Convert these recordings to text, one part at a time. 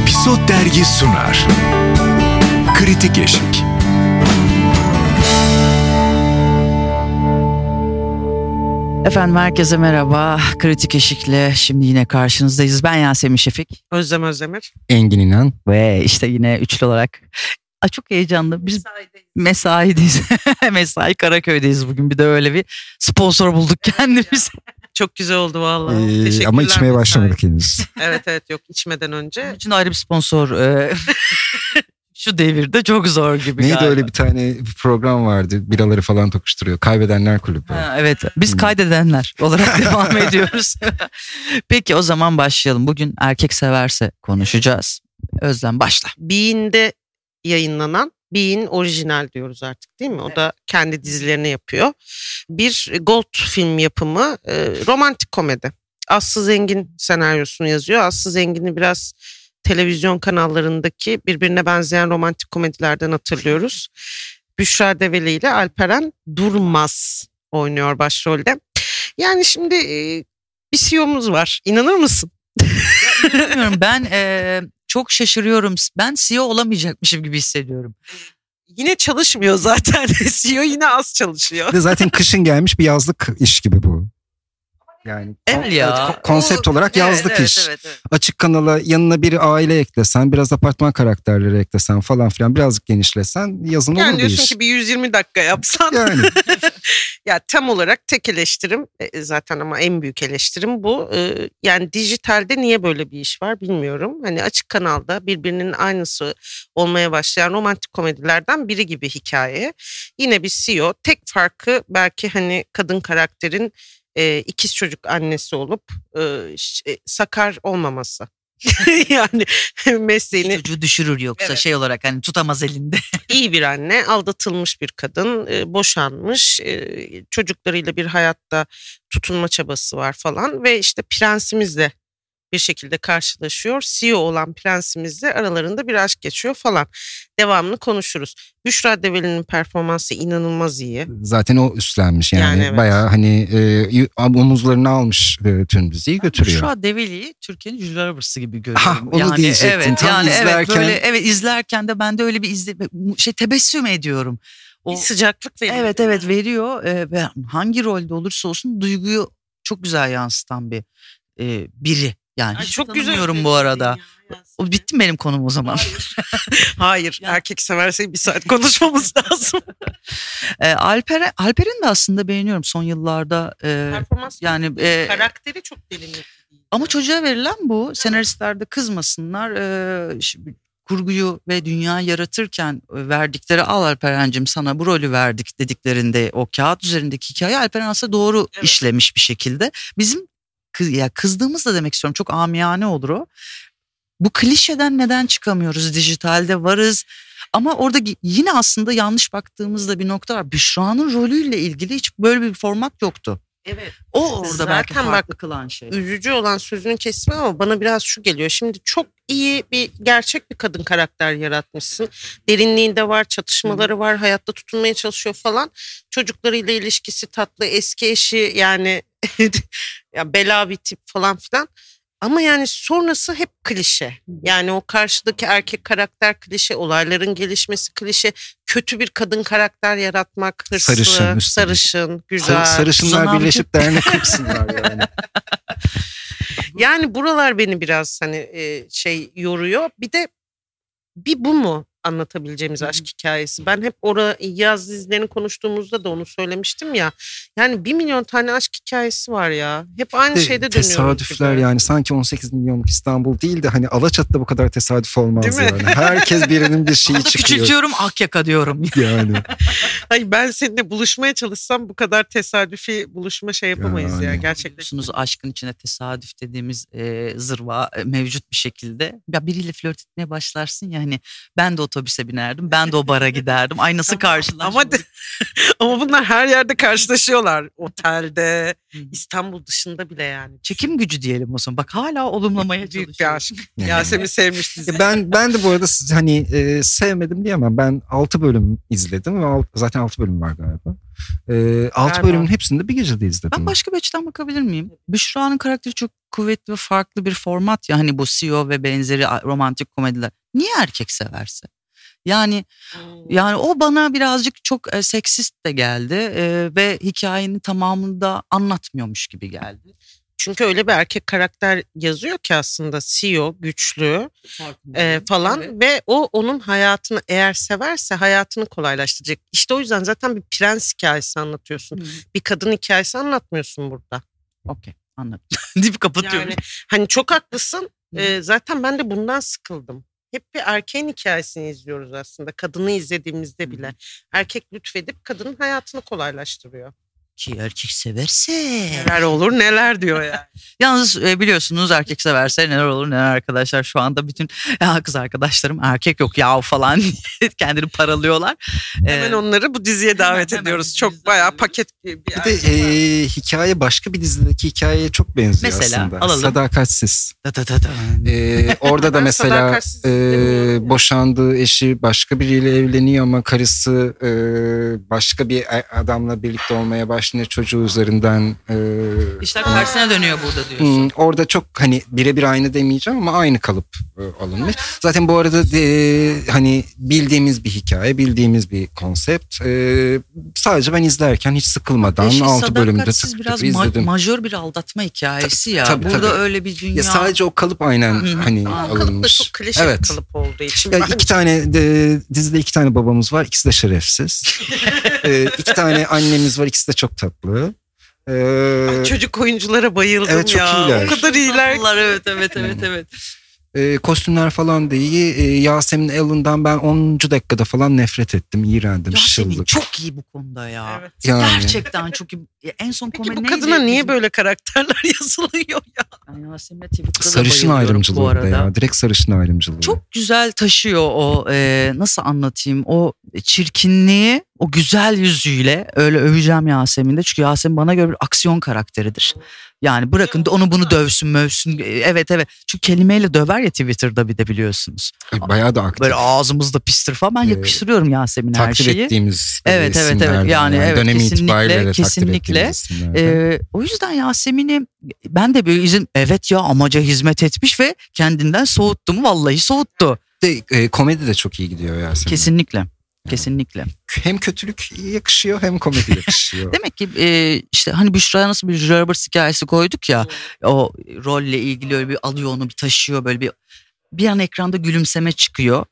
Episod Dergi sunar. Kritik Eşik. Efendim herkese merhaba. Kritik Eşik'le şimdi yine karşınızdayız. Ben Yasemin Şefik. Özlem Özdemir. Engin İnan. Ve işte yine üçlü olarak Aa, çok heyecanlı. Biz mesaideyiz. Mesai Karaköy'deyiz bugün. Bir de öyle bir sponsor bulduk kendimiz. Çok güzel oldu vallahi. Ee, Teşekkürler. ama içmeye başlamadık henüz. Evet evet yok içmeden önce. Bunun için ayrı bir sponsor. e, Şu devirde çok zor gibi Neydi galiba. öyle bir tane program vardı. Biraları falan tokuşturuyor. Kaybedenler kulübü. Ha, evet biz Hmm. kaydedenler olarak devam ediyoruz. Peki o zaman başlayalım. Bugün erkek severse konuşacağız. Özlem başla. Bean'de yayınlanan Bean orijinal diyoruz artık değil mi? O da kendi dizilerini yapıyor. Bir Gold film yapımı e, romantik komedi. Aslı Zengin senaryosunu yazıyor. Aslı Zengin'i biraz televizyon kanallarındaki birbirine benzeyen romantik komedilerden hatırlıyoruz. Büşra Develi ile Alperen Durmaz oynuyor başrolde. Yani şimdi e, bir CEO'muz var. İnanır mısın? Bilmiyorum ben e, çok şaşırıyorum. Ben CEO olamayacakmışım gibi hissediyorum. Yine çalışmıyor zaten. CEO yine az çalışıyor. De zaten kışın gelmiş bir yazlık iş gibi bu. Yani Evet ya. ko- konsept O- olarak evet, yazlık evet, iş. evet, evet. Açık kanala yanına bir aile eklesen, biraz apartman karakterleri eklesen falan filan birazcık genişlesen yazın Yani olur bir diyorsun iş. ki bir 120 dakika yapsan. Yani ya tam olarak tek eleştirim e, zaten ama en büyük eleştirim bu. E, Yani dijitalde niye böyle bir iş var bilmiyorum. Hani açık kanalda birbirinin aynısı olmaya başlayan romantik komedilerden biri gibi hikaye. Yine bir CEO. Tek farkı belki hani kadın karakterin e, ikiz çocuk annesi olup e, sakar olmaması. yani mesleğini Çocuğu düşürür yoksa Evet. şey olarak hani tutamaz elinde. iyi bir anne, aldatılmış bir kadın, boşanmış, çocuklarıyla bir hayatta tutunma çabası var falan ve işte prensimizle bir şekilde karşılaşıyor. CEO olan prensimizle aralarında bir aşk geçiyor falan. Devamlı konuşuruz. Büşra Develi'nin performansı inanılmaz iyi. zaten o üstlenmiş yani, Yani evet. bayağı hani e, omuzlarını almış e, tüm diziyi götürüyor. Şu an Develi'yi Türkiye'nin Julia Roberts'ı gibi görüyorum. Ha, onu diyecektim. Evet, Tam yani evet, izlerken- böyle, evet izlerken de ben de öyle bir izle, şey tebessüm ediyorum. O, Bir sıcaklık veriyor. evet evet veriyor e, ve hangi rolde olursa olsun duyguyu çok güzel yansıtan bir e, biri. Yani Ay, hiç çok güzel. bu arada. O bitti mi benim konum o zaman? Hayır, Ya. erkek severse bir saat konuşmamız lazım. E, Alper'e Alper'in de aslında beğeniyorum son yıllarda. e, Performans yani e, karakteri çok derinlikli. Ama çocuğa verilen bu. Senaristler de kızmasınlar. Ee, şimdi kurguyu ve dünya yaratırken e, verdikleri al Alperen'cim sana bu rolü verdik dediklerinde o kağıt üzerindeki hikaye Alperen aslında doğru Evet. işlemiş bir şekilde. Bizim kız, ya kızdığımız da demek istiyorum çok amiyane olur o. Bu klişeden neden çıkamıyoruz? Dijitalde varız. Ama orada yine aslında yanlış baktığımızda bir nokta var. Büşra'nın rolüyle ilgili hiç böyle bir format yoktu. Evet. O orada belki Zaten bak, farklı kılan şey. üzücü olan sözünün kesimi ama bana biraz şu geliyor. Şimdi çok iyi bir gerçek bir kadın karakter yaratmışsın. Derinliğinde var, çatışmaları var, hayatta tutunmaya çalışıyor falan. Çocuklarıyla ilişkisi tatlı, eski eşi yani ya bela bir tip falan filan. Ama yani sonrası hep klişe. Yani o karşıdaki erkek karakter klişe, olayların gelişmesi klişe, kötü bir kadın karakter yaratmak, hırslı, Sarışın, üstelik. sarışın, güzel. Sar- sarışınlar Avcı. birleşip dernek kursunlar yani. Yani buralar beni biraz hani e, şey yoruyor. Bir de bir bu mu anlatabileceğimiz aşk hikayesi? Ben hep ora yaz dizilerini konuştuğumuzda da onu söylemiştim ya. Yani bir milyon tane aşk hikayesi var ya. Hep aynı De- şeyde dönüyoruz. Tesadüfler gibi. yani sanki 18 milyonluk İstanbul değil de hani Alaçatı'da bu kadar tesadüf olmaz Değil mi? yani. Herkes birinin bir şeyi çıkıyor. küçültüyorum Akyaka diyorum. Yani. Ay ben seninle buluşmaya çalışsam bu kadar tesadüfi buluşma şey yapamayız ya Yani. gerçekten. Biliyorsunuz aşkın içine tesadüf dediğimiz e, zırva e, mevcut bir şekilde. Ya biriyle flört etmeye başlarsın ya hani ben de otobüse binerdim, ben de o bara giderdim. Ay nasıl karşılaşmadık. Ama de- ama bunlar her yerde karşılaşıyorlar. Otelde, İstanbul dışında bile yani. Çekim gücü diyelim o zaman. Bak hala olumlamaya Büyük bir aşk. Yasemin sevmiş dizi. Ya ben ben de bu arada hani e, sevmedim diyemem. Ben 6 bölüm izledim ve alt- zaten 6 bölüm var galiba. Altı Galiba. bölümün hepsini de bir gecede izledim. Ben başka bir açıdan bakabilir miyim? Büşra'nın karakteri çok kuvvetli ve farklı bir format ya hani bu CEO ve benzeri romantik komediler. Niye erkek severse? Yani yani o bana birazcık çok e, seksist de geldi e, ve hikayenin tamamını da anlatmıyormuş gibi geldi. Çünkü öyle bir erkek karakter yazıyor ki aslında CEO, güçlü e, falan ve o onun hayatını eğer severse hayatını kolaylaştıracak. İşte o yüzden zaten bir prens hikayesi anlatıyorsun. Hı. Bir kadın hikayesi anlatmıyorsun burada. Okey anladım. Deyip kapatıyorum. Yani hani çok haklısın. E, zaten ben de bundan sıkıldım. Hep bir erkeğin hikayesini izliyoruz aslında. Kadını izlediğimizde bile. Erkek lütfedip kadının hayatını kolaylaştırıyor. Ki erkek severse. Neler olur neler diyor yani. Yalnız e, biliyorsunuz erkek severse neler olur neler arkadaşlar şu anda bütün ya kız arkadaşlarım erkek yok ya falan kendini paralıyorlar. Hemen Ee, onları bu diziye davet hemen ediyoruz. bu Çok bayağı paket bir Bir de e, hikaye başka bir dizideki hikayeye çok benziyor Mesela, aslında. alalım. Sadakatsiz. da da da da. Ee, orada da mesela e, boşandığı eşi başka biriyle evleniyor ama karısı e, başka bir a- adamla birlikte olmaya başlıyor çocuğu üzerinden. E, İşler tersine dönüyor burada diyorsun. Hmm, orada çok hani birebir aynı demeyeceğim ama aynı kalıp e, alınmış. Zaten bu arada de, hani bildiğimiz bir hikaye, bildiğimiz bir konsept. E, sadece ben izlerken hiç sıkılmadan Eşi 6 bölümde tık biraz tık ma- izledim. majör bir aldatma hikayesi ya. tabii, Burada tabii. öyle bir dünya. ya sadece o kalıp aynen Hı hı. hani Aa, kalıp da alınmış. çok klişe Evet. kalıp olduğu için. Ya bence- iki tane de, dizide iki tane babamız var. ikisi de şerefsiz. ee, iki tane annemiz var. ikisi de çok tatlı. Ee, Ay, çocuk oyunculara bayıldım Evet, çok ya. iyiler. O kadar iyiler. Tatlılar, evet evet evet evet. E, kostümler falan da iyi. E, Yasemin Allen'dan ben 10. dakikada falan nefret ettim. İğrendim. Yasemin Şıllık. çok iyi bu konuda ya. Evet. Yani. Gerçekten çok iyi. En son Peki komedi bu neydi? kadına niye Bizim- böyle karakterler yazılıyor ya? Ben Yasemin'e Twitter'da da Sarışın bayılıyorum ayrımcılığı bu arada. ya. Direkt sarışın ayrımcılığı. Çok güzel taşıyor o e, nasıl anlatayım o çirkinliği o güzel yüzüyle öyle öveceğim Yasemin'de çünkü Yasemin bana göre bir aksiyon karakteridir. Yani bırakın da onu bunu dövsün mövsün E, evet evet çünkü kelimeyle döver ya Twitter'da bir de biliyorsunuz. Bayağı da aktif. Böyle ağzımızda pistir falan ben Ee, yakıştırıyorum Yasemin'e her takdir şeyi. ettiğimiz Evet, evet, evet. isimlerden Yani evet, dönemi kesinlikle, itibariyle de takdir kesinlikle. Ee, o yüzden Yasemin'i ben de böyle izin evet ya amaca hizmet etmiş ve kendinden soğuttu mu vallahi soğuttu. de, e, komedi de çok iyi gidiyor Yasemin. Kesinlikle. Kesinlikle. Hem kötülük yakışıyor hem komedi yakışıyor. Demek ki e, işte hani Büşra'ya nasıl bir Julia Roberts hikayesi koyduk ya o rolle ilgili öyle bir alıyor onu bir taşıyor böyle bir bir an ekranda gülümseme çıkıyor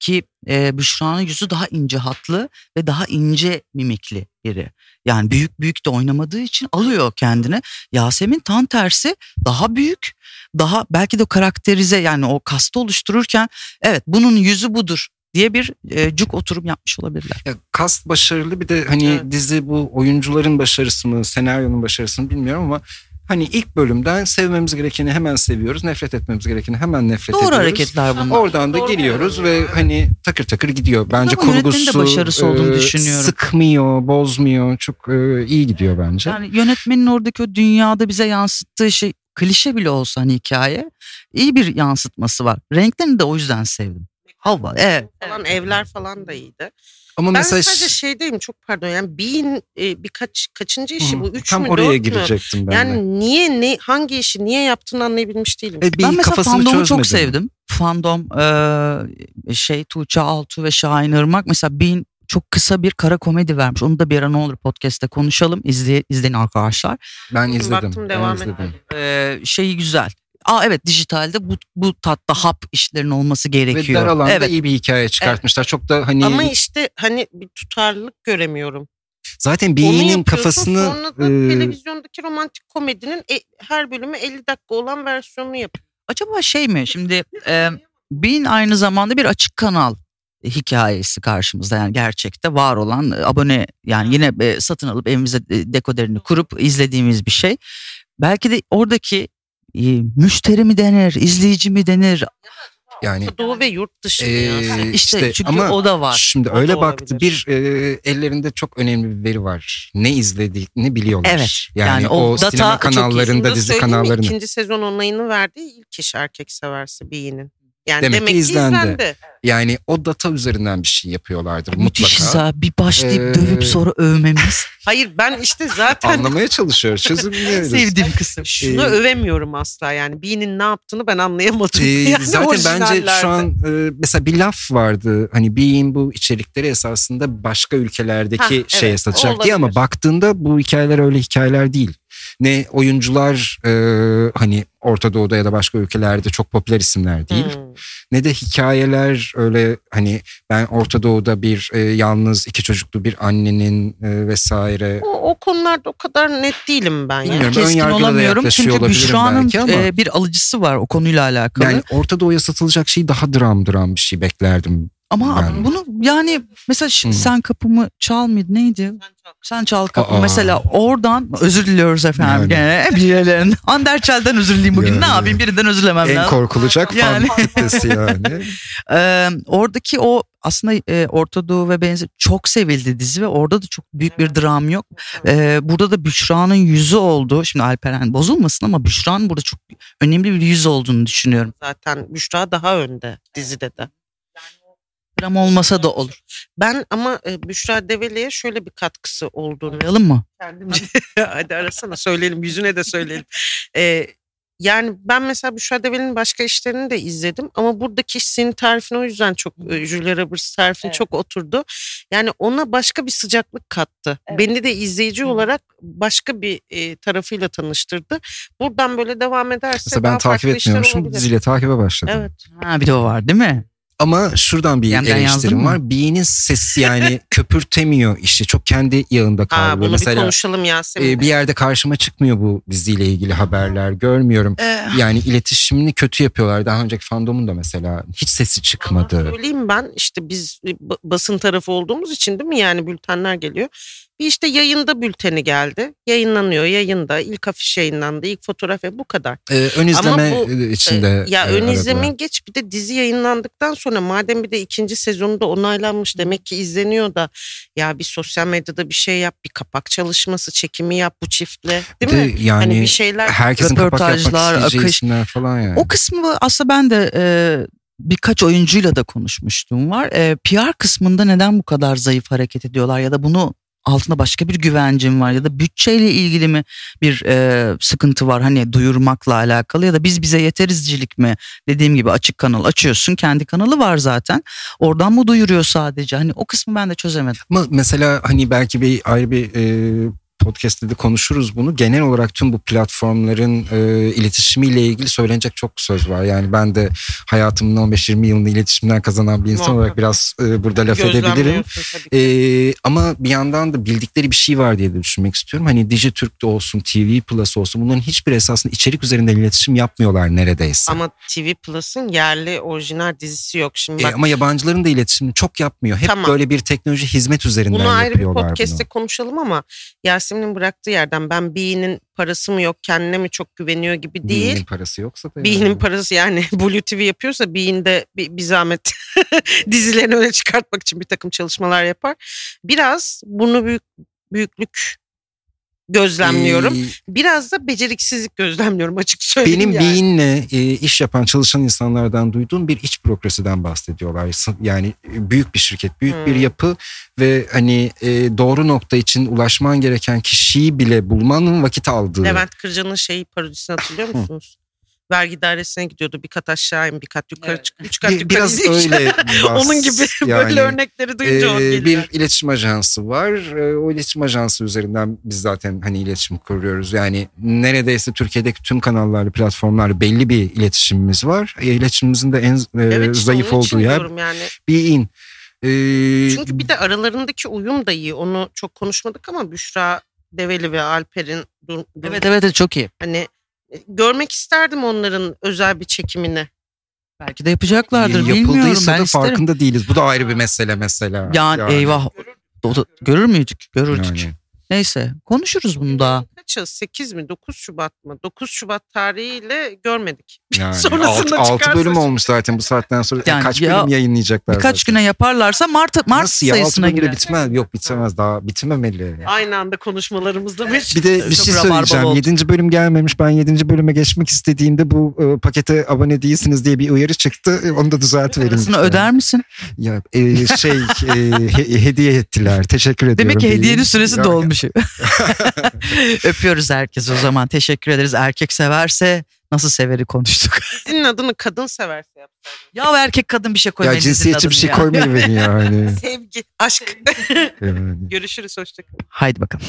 ki e, Büşra'nın yüzü daha ince hatlı ve daha ince mimikli biri. Yani büyük büyük de oynamadığı için alıyor kendini. Yasemin tam tersi daha büyük, daha belki de karakterize yani o kastı oluştururken evet bunun yüzü budur diye bir e, cuk oturum yapmış olabilirler. Ya, cast başarılı bir de hani Evet. dizi bu oyuncuların başarısı mı senaryonun başarısı mı bilmiyorum ama hani ilk bölümden sevmemiz gerekeni hemen seviyoruz nefret etmemiz gerekeni hemen nefret Doğru ediyoruz. hareketler bunlar. Oradan da Doğru giriyoruz karar ve hani takır takır gidiyor. Bence Ama yönetmenin de kurgusu başarısı olduğunu e, düşünüyorum. sıkmıyor, bozmuyor. Çok e, iyi gidiyor bence. Yani yönetmenin oradaki o dünyada bize yansıttığı şey klişe bile olsa hani hikaye iyi bir yansıtması var. Renklerini de o yüzden sevdim. Hava evet. Falan evler falan da iyiydi. Ama Ben mesela sadece şeydeyim çok pardon yani Bean e, birkaç kaçıncı işi Hı, bu üç tam mü oraya dört mü? girecektim ben de. Yani niye ne hangi işi niye yaptığını anlayabilmiş değilim. E, bir Ben mesela fandomu çok sevdim. Fandom e, şey Tuğçe Altu ve Şahin Irmak mesela Bin çok kısa bir kara komedi vermiş. Onu da bir ara ne olur podcast'te konuşalım. İzle, izleyin arkadaşlar. Ben izledim. Baktım, ben devam izledim. edelim. E, şeyi güzel. Aa evet dijitalde bu bu tatta hap işlerin olması Ve gerekiyor. dar alanda evet. iyi bir hikaye çıkartmışlar. Çok da hani Ama işte hani bir tutarlılık göremiyorum. zaten yapıyorsun, kafasını sonra da e, televizyondaki romantik komedinin e- her bölümü 50 dakika olan versiyonunu yapıyor. Acaba şey mi şimdi e, Bean aynı zamanda bir açık kanal hikayesi karşımızda yani gerçekte var olan abone yani yine satın alıp evimize dekoderini kurup izlediğimiz bir şey. Belki de oradaki müşteri mi denir, izleyici mi denir? yani Doğu ve yurt dışı Ee, dünyası. İşte, işte çünkü ama o da var. Şimdi O öyle baktı bir e, ellerinde çok önemli bir veri var. Ne izlediklerini biliyorlar. Evet, Yani, yani o, o data sinema kanallarında da dizi kanallarında. İkinci sezon onayını verdiği ilk iş erkek severse Bean'in. Yani Demek demek, ki izlendi. izlendi. Yani o data üzerinden bir şey yapıyorlardır Müthişiz mutlaka. ha. Bir başlayıp Ee, dövüp sonra övmemiz. Hayır ben işte zaten Anlamaya çalışıyoruz. Çözümlüyoruz. Sevdiğim kısım. şunu Ee, övemiyorum asla yani. Bean'in ne yaptığını ben anlayamadım. Ee, yani zaten bence şu an e, mesela bir laf vardı. Hani Bein bu içerikleri esasında başka ülkelerdeki Hah, şeye evet, satacak diye ama baktığında bu hikayeler öyle hikayeler değil. Ne oyuncular e, hani Orta Doğu'da ya da başka ülkelerde çok popüler isimler değil. Hmm. Ne de hikayeler öyle hani ben Orta Doğu'da bir e, yalnız iki çocuklu bir annenin e, vesaire. O, o konularda o kadar net değilim ben. Bilmiyorum. ön Keskin olamıyorum çünkü Büşra'nın e, bir alıcısı var o konuyla alakalı. Yani Orta Doğu'ya satılacak şey daha dram dram bir şey beklerdim. Ama ben- bunu yani mesela Hı. sen kapımı çal mıydı neydi? Sen çal kapımı Aa. mesela oradan özür diliyoruz efendim gene birilerinden. Anderçel'den özür dileyeyim bugün Yani. ne yapayım birinden özür dilemem En lazım. korkulacak Yani. yani. Ee, oradaki o aslında e, Orta Doğu ve benzer çok sevildi dizi ve orada da çok büyük bir dram yok. Ee, burada da Büşra'nın yüzü oldu. Şimdi Alperen bozulmasın ama Büşra'nın burada çok önemli bir yüz olduğunu düşünüyorum. Zaten Büşra daha önde dizide de. Dram olmasa da olur. Ben ama e, Büşra Develi'ye şöyle bir katkısı olduğunu Arayalım mı? kendimce hadi arasana söyleyelim yüzüne de söyleyelim. Ee, yani ben mesela Büşra Develi'nin başka işlerini de izledim ama buradaki senin tarifine o yüzden çok e, Julia Roberts tarifine çok oturdu. Yani ona başka bir sıcaklık kattı. Beni de izleyici olarak başka bir e, tarafıyla tanıştırdı. Buradan böyle devam ederse Mesela daha ben takip farklı işler etmiyormuşum. Diziyle takibe başladım. Evet. Ha bir de o var değil mi? Ama şuradan bir Yemden eleştirim var. Bee'nin sesi yani köpürtemiyor işi. Çok kendi yağında Ha, kalıyor. bunu bir Mesela konuşalım Yasemin. e, bir yerde karşıma çıkmıyor bu diziyle ilgili haberler. Görmüyorum. Ee, Yani iletişimini kötü yapıyorlar. Daha önceki fandomun da mesela hiç sesi çıkmadı. Söyleyeyim ben işte biz ba- basın tarafı olduğumuz için değil mi yani bültenler geliyor. Bir işte yayında bülteni geldi. Yayınlanıyor yayında. ilk afiş yayınlandı. ilk fotoğraf bu kadar. Ee, ön izleme bu, içinde. Ee, ya e, ön aradılar. izlemeyi geç bir de dizi yayınlandıktan sonra madem bir de ikinci sezonu da onaylanmış demek ki izleniyor da ya bir sosyal medyada bir şey yap bir kapak çalışması çekimi yap bu çiftle değil de mi? yani hani bir şeyler herkesin kapak yapmak Röportajlar, isteyeceği akış. falan yani. O kısmı aslında ben de e, birkaç oyuncuyla da konuşmuştum var. E, PR kısmında neden bu kadar zayıf hareket ediyorlar ya da bunu altında başka bir güvencim var ya da bütçeyle ilgili mi bir e, sıkıntı var? Hani duyurmakla alakalı ya da biz bize yeterizcilik mi? Dediğim gibi açık kanal açıyorsun kendi kanalı var zaten. Oradan mı duyuruyor sadece? Hani o kısmı ben de çözemedim. Ama mesela hani belki bir ayrı bir e, podcast'te de konuşuruz bunu. Genel olarak tüm bu platformların e, iletişimiyle ilgili söylenecek çok söz var. Yani ben de hayatımın 15-20 yılını iletişimden kazanan bir insan Muhakkak. olarak biraz e, burada laf edebilirim. Ee, ama bir yandan da bildikleri bir şey var diye de düşünmek istiyorum. Hani Dijitürk'te olsun, TV Plus olsun bunların hiçbir esasında içerik üzerinden iletişim yapmıyorlar neredeyse. Ama TV Plus'ın yerli orijinal dizisi yok. Şimdi Ee, bak ama yabancıların da iletişimini çok yapmıyor. Hep Tamam. böyle bir teknoloji hizmet üzerinden Bunu ayrı bir yapıyorlar podcast'te bunu. konuşalım ama Yasemin'in bıraktığı yerden ben Bee'nin parası mı yok kendine mi çok güveniyor gibi değil. Bean'in parası yoksa da Bee'nin yani. parası yani Blue TV yapıyorsa Bee'nin de bir, bir zahmet dizilerini öne çıkartmak için bir takım çalışmalar yapar. Biraz bunu büyük büyüklük gözlemliyorum. Ee, Biraz da beceriksizlik gözlemliyorum açık söyleyeyim benim yani. Bean'le e, iş yapan çalışan insanlardan duyduğum bir iç bürokrasiden bahsediyorlar. Yani e, büyük bir şirket, büyük bir Hmm. yapı ve hani e, doğru nokta için ulaşman gereken kişiyi bile bulmanın vakit aldığı. Levent Kırca'nın şeyi parodisini hatırlıyor musunuz? Vergi dairesine gidiyordu. Bir kat aşağı in, bir kat yukarı Evet. çık. Üç kat Bir- yukarı biraz in, öyle Onun gibi yani, böyle örnekleri duyunca o e, geliyor. bir iletişim ajansı var. O iletişim ajansı üzerinden biz zaten hani iletişim kuruyoruz. Yani neredeyse Türkiye'deki tüm kanallarla, platformlarla belli bir iletişimimiz var. E, İletişimimizin de en e, Evet işte zayıf olduğu yer yani. Bein. E, Çünkü bir de aralarındaki uyum da iyi. Onu çok konuşmadık ama Büşra Develi ve Alper'in dur, dur- Evet evet çok iyi. hani görmek isterdim onların özel bir çekimini. Belki de yapacaklardır bilmiyorum yapıldıysa ben da isterim. farkında değiliz. Bu da ayrı bir mesele mesela. Yani, eyvah o da- görür müydük? Görürdük. Yani. Neyse konuşuruz bunu daha. Kaçız? 8 mi? 9 Şubat mı? 9 Şubat tarihiyle görmedik. Yani Sonrasında 6 çıkarsa bölüm şimdi. olmuş zaten bu saatten sonra. Yani kaç ya- bölüm yayınlayacaklar Birkaç zaten? güne yaparlarsa Mart Mart Nasıl ya 6 sayısına bölümde girer. bitmez. Yok bitemez daha bitmemeli. Aynı anda konuşmalarımızda meşgul. Bir de bir Çok şey söyleyeceğim. oldu. 7. bölüm gelmemiş. Ben 7. bölüme geçmek istediğimde bu e, pakete abone değilsiniz diye bir uyarı çıktı. E, Onu da düzeltiverin. Parasını lütfen. öder misin? Ya e, şey e, he- hediye ettiler. Teşekkür ediyorum. Demek ki hediyenin süresi Ya- dolmuş. Öpüyoruz herkese o zaman. Teşekkür ederiz. Erkek severse nasıl severi konuştuk. Dizinin adını kadın severse yapsaydın. ya erkek kadın bir şey koymayın. Ya cinsiyetçi bir şey ya. koymayı verin yani. Sevgi, aşk. yani. Görüşürüz. Hoşçakalın. Haydi bakalım.